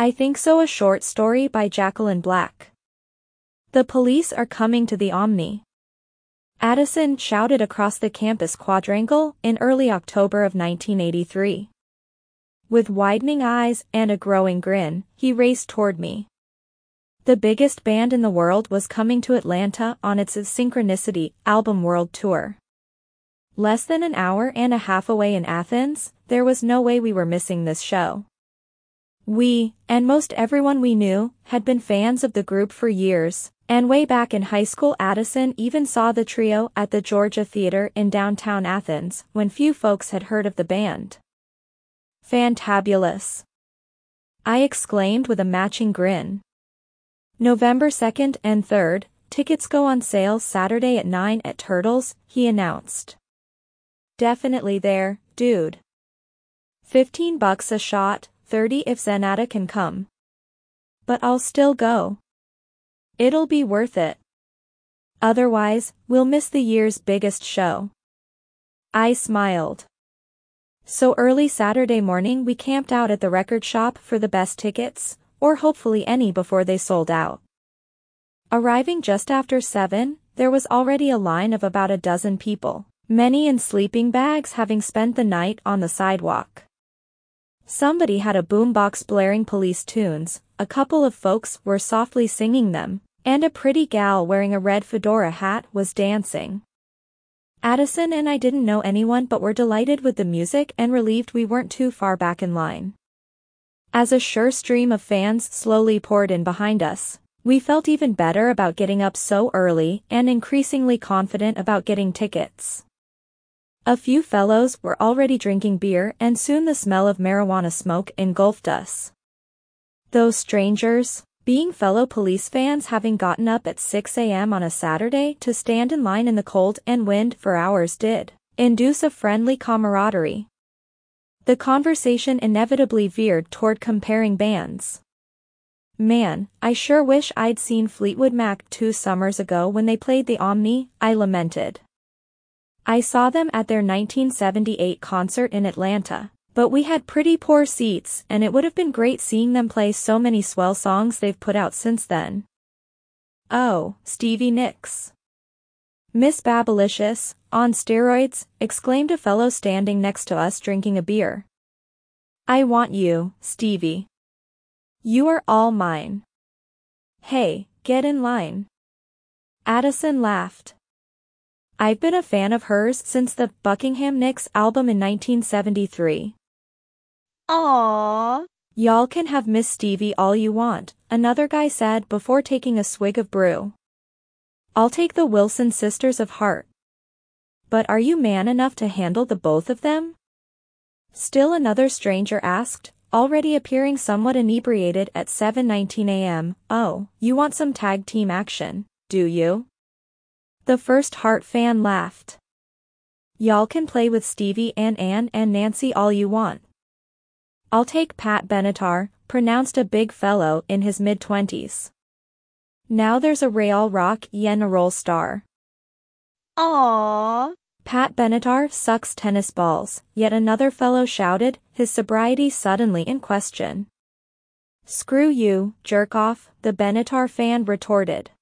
I Think So a short story by Jacqueline Black. The police are coming to the Omni. Addison shouted across the campus quadrangle in early October of 1983. With widening eyes and a growing grin, he raced toward me. The biggest band in the world was coming to Atlanta on its Synchronicity album world tour. Less than an hour and a half away in Athens, there was no way we were missing this show. We, and most everyone we knew, had been fans of the group for years, and way back in high school Addison even saw the trio at the Georgia Theater in downtown Athens when few folks had heard of the band. Fantabulous! I exclaimed with a matching grin. November 2nd and 3rd, tickets go on sale Saturday at 9 at Turtles, he announced. Definitely there, dude. 15 bucks a shot, 30 if Zenata can come. But I'll still go. It'll be worth it. Otherwise, we'll miss the year's biggest show. I smiled. So early Saturday morning we camped out at the record shop for the best tickets, or hopefully any before they sold out. Arriving just after 7, there was already a line of about a dozen people, many in sleeping bags having spent the night on the sidewalk. Somebody had a boombox blaring police tunes, a couple of folks were softly singing them, and a pretty gal wearing a red fedora hat was dancing. Addison and I didn't know anyone but were delighted with the music and relieved we weren't too far back in line. As a sure stream of fans slowly poured in behind us, we felt even better about getting up so early and increasingly confident about getting tickets. A few fellows were already drinking beer and soon the smell of marijuana smoke engulfed us. Those strangers, being fellow police fans having gotten up at 6 a.m. on a Saturday to stand in line in the cold and wind for hours did induce a friendly camaraderie. The conversation inevitably veered toward comparing bands. Man, I sure wish I'd seen Fleetwood Mac two summers ago when they played the Omni, I lamented. I saw them at their 1978 concert in Atlanta, but we had pretty poor seats and it would have been great seeing them play so many swell songs they've put out since then. Oh, Stevie Nicks. Miss Babylicious, on steroids, exclaimed a fellow standing next to us drinking a beer. I want you, Stevie. You are all mine. Hey, get in line. Addison laughed. I've been a fan of hers since the Buckingham Nicks album in 1973. Aww. Y'all can have Miss Stevie all you want, another guy said before taking a swig of brew. I'll take the Wilson sisters of heart. But are you man enough to handle the both of them? Still another stranger asked, already appearing somewhat inebriated at 7.19 a.m., oh, you want some tag team action, do you? The first Heart fan laughed. Y'all can play with Stevie and Ann and Nancy all you want. I'll take Pat Benatar, pronounced a big fellow in his mid-twenties. Now there's a Real Rock Yen a roll star. Aww. Pat Benatar sucks tennis balls, yet another fellow shouted, his sobriety suddenly in question. Screw you, jerk off, the Benatar fan retorted.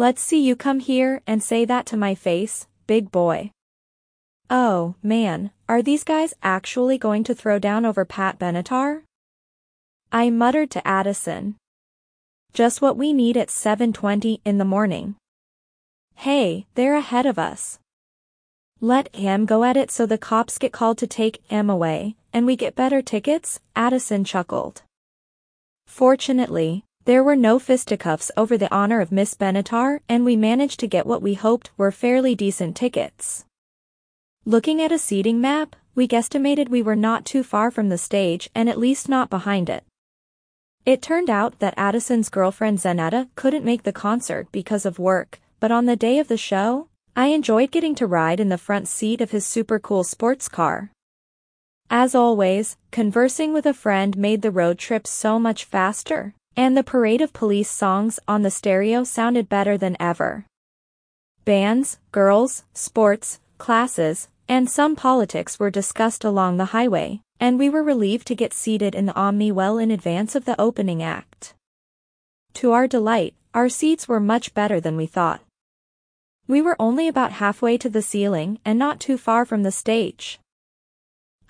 Let's see you come here and say that to my face, big boy. Oh, man, are these guys actually going to throw down over Pat Benatar? I muttered to Addison. Just what we need at 7.20 in the morning. Hey, they're ahead of us. Let him go at it so the cops get called to take him away, and we get better tickets, Addison chuckled. Fortunately, there were no fisticuffs over the honor of Miss Benatar and we managed to get what we hoped were fairly decent tickets. Looking at a seating map, we guesstimated we were not too far from the stage and at least not behind it. It turned out that Addison's girlfriend Zanetta couldn't make the concert because of work, but on the day of the show, I enjoyed getting to ride in the front seat of his super cool sports car. As always, conversing with a friend made the road trip so much faster, and the parade of police songs on the stereo sounded better than ever. Bands, girls, sports, classes, and some politics were discussed along the highway, and we were relieved to get seated in the Omni well in advance of the opening act. To our delight, our seats were much better than we thought. We were only about halfway to the ceiling and not too far from the stage.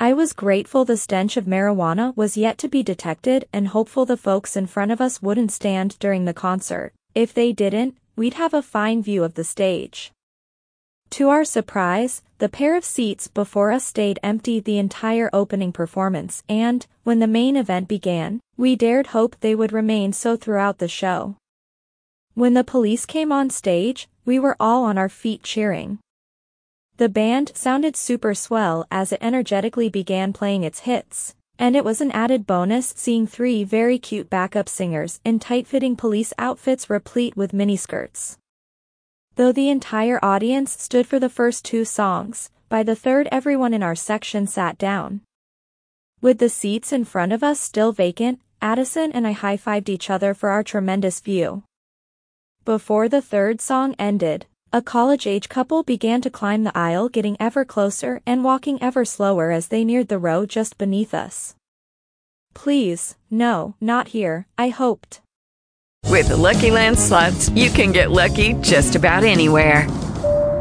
I was grateful the stench of marijuana was yet to be detected and hopeful the folks in front of us wouldn't stand during the concert. If they didn't, we'd have a fine view of the stage. To our surprise, the pair of seats before us stayed empty the entire opening performance and, when the main event began, we dared hope they would remain so throughout the show. When the police came on stage, we were all on our feet cheering. The band sounded super swell as it energetically began playing its hits, and it was an added bonus seeing three very cute backup singers in tight-fitting police outfits replete with miniskirts. Though the entire audience stood for the first two songs, by the third everyone in our section sat down. With the seats in front of us still vacant, Addison and I high-fived each other for our tremendous view. Before the third song ended, a college-age couple began to climb the aisle getting ever closer and walking ever slower as they neared the row just beneath us. Please, no, not here, I hoped. With the Lucky Land slots, you can get lucky just about anywhere.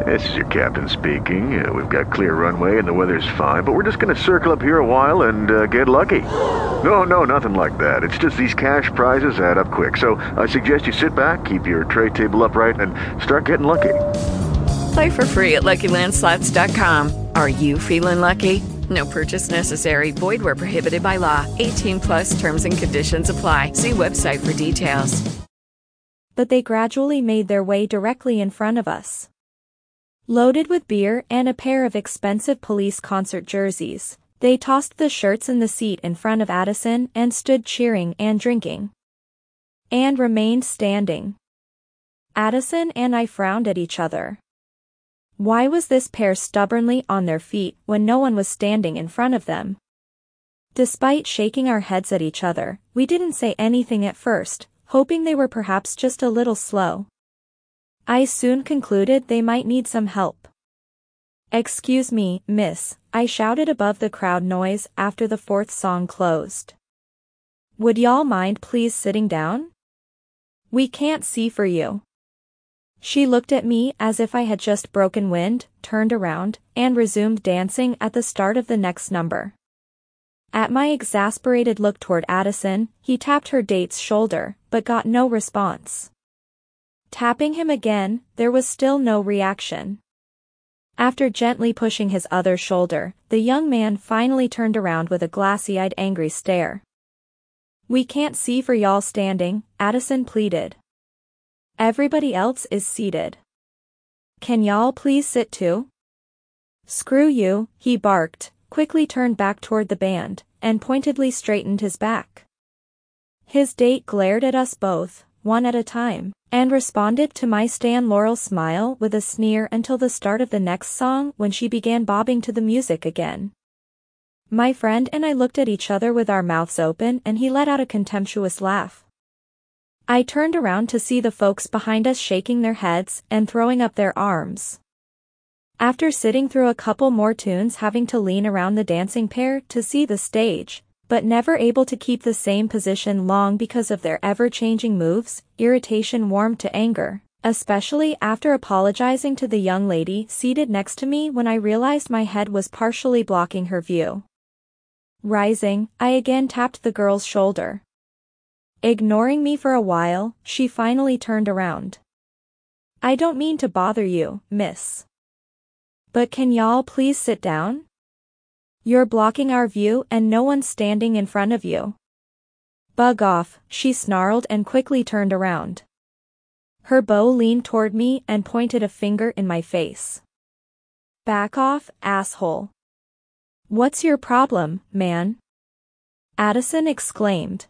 This is your captain speaking. Uh, we've got clear runway and the weather's fine, but we're just going to circle up here a while and uh, get lucky. No, no, nothing like that. It's just these cash prizes add up quick. So I suggest you sit back, keep your tray table upright, and start getting lucky. Play for free at LuckyLandSlots.com. Are you feeling lucky? No purchase necessary. Void where prohibited by law. 18 plus terms and conditions apply. See website for details. But they gradually made their way directly in front of us. Loaded with beer and a pair of expensive police concert jerseys, they tossed the shirts in the seat in front of Addison and stood cheering and drinking. And remained standing. Addison and I frowned at each other. Why was this pair stubbornly on their feet when no one was standing in front of them? Despite shaking our heads at each other, we didn't say anything at first, hoping they were perhaps just a little slow. I soon concluded they might need some help. Excuse me, miss, I shouted above the crowd noise after the fourth song closed. Would y'all mind please sitting down? We can't see for you. She looked at me as if I had just broken wind, turned around, and resumed dancing at the start of the next number. At my exasperated look toward Addison, he tapped her date's shoulder, but got no response. Tapping him again, there was still no reaction. After gently pushing his other shoulder, the young man finally turned around with a glassy-eyed angry stare. We can't see for y'all standing, Addison pleaded. Everybody else is seated. Can y'all please sit too? Screw you, he barked, quickly turned back toward the band, and pointedly straightened his back. His date glared at us both, one at a time, and responded to my Stan Laurel smile with a sneer until the start of the next song when she began bobbing to the music again. My friend and I looked at each other with our mouths open and he let out a contemptuous laugh. I turned around to see the folks behind us shaking their heads and throwing up their arms. After sitting through a couple more tunes having to lean around the dancing pair to see the stage, but never able to keep the same position long because of their ever-changing moves, irritation warmed to anger, especially after apologizing to the young lady seated next to me when I realized my head was partially blocking her view. Rising, I again tapped the girl's shoulder. Ignoring me for a while, she finally turned around. I don't mean to bother you, miss. But can y'all please sit down? You're blocking our view and no one's standing in front of you. Bug off, she snarled and quickly turned around. Her beau leaned toward me and pointed a finger in my face. Back off, asshole. What's your problem, man? Addison exclaimed.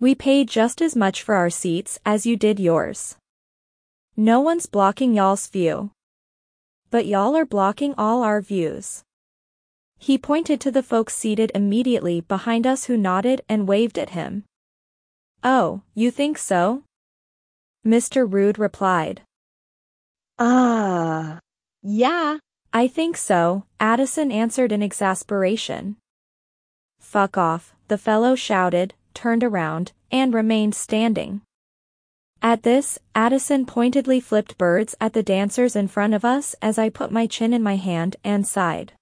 We paid just as much for our seats as you did yours. No one's blocking y'all's view. But y'all are blocking all our views. He pointed to the folks seated immediately behind us who nodded and waved at him. Oh, you think so? Mr. Rude replied. Ah, uh, yeah. I think so, Addison answered in exasperation. Fuck off, the fellow shouted, turned around, and remained standing. At this, Addison pointedly flipped birds at the dancers in front of us as I put my chin in my hand and sighed.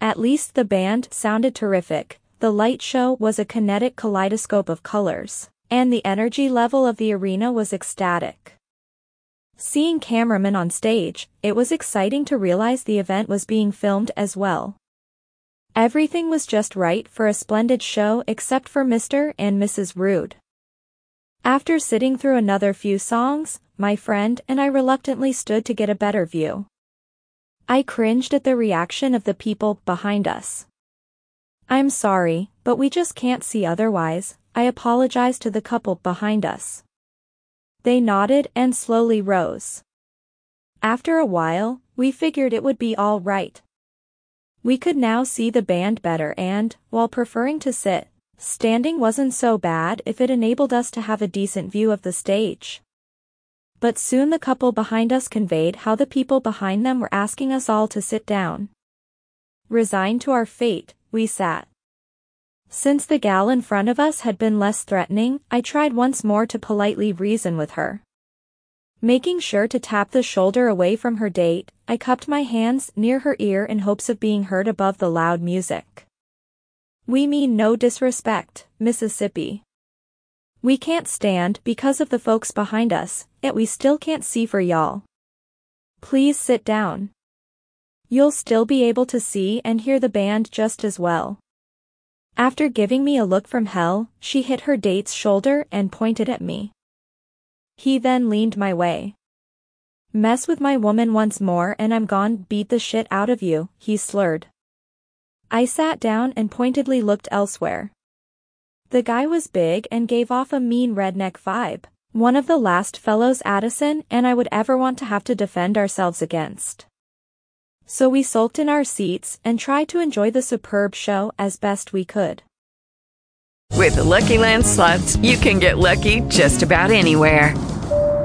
At least the band sounded terrific, the light show was a kinetic kaleidoscope of colors, and the energy level of the arena was ecstatic. Seeing cameramen on stage, it was exciting to realize the event was being filmed as well. Everything was just right for a splendid show except for Mr. and Mrs. Rude. After sitting through another few songs, my friend and I reluctantly stood to get a better view. I cringed at the reaction of the people behind us. I'm sorry, but we just can't see otherwise, I apologized to the couple behind us. They nodded and slowly rose. After a while, we figured it would be all right. We could now see the band better and, while preferring to sit, Standing wasn't so bad if it enabled us to have a decent view of the stage. But soon the couple behind us conveyed how the people behind them were asking us all to sit down. Resigned to our fate, we sat. Since the gal in front of us had been less threatening, I tried once more to politely reason with her. Making sure to tap the shoulder away from her date, I cupped my hands near her ear in hopes of being heard above the loud music. We mean no disrespect, Mississippi. We can't stand because of the folks behind us, yet we still can't see for y'all. Please sit down. You'll still be able to see and hear the band just as well. After giving me a look from hell, she hit her date's shoulder and pointed at me. He then leaned my way. Mess with my woman once more and I'm gone beat the shit out of you, he slurred. I sat down and pointedly looked elsewhere. The guy was big and gave off a mean redneck vibe, one of the last fellows Addison and I would ever want to have to defend ourselves against. So we sulked in our seats and tried to enjoy the superb show as best we could. With the Lucky Land slots, you can get lucky just about anywhere.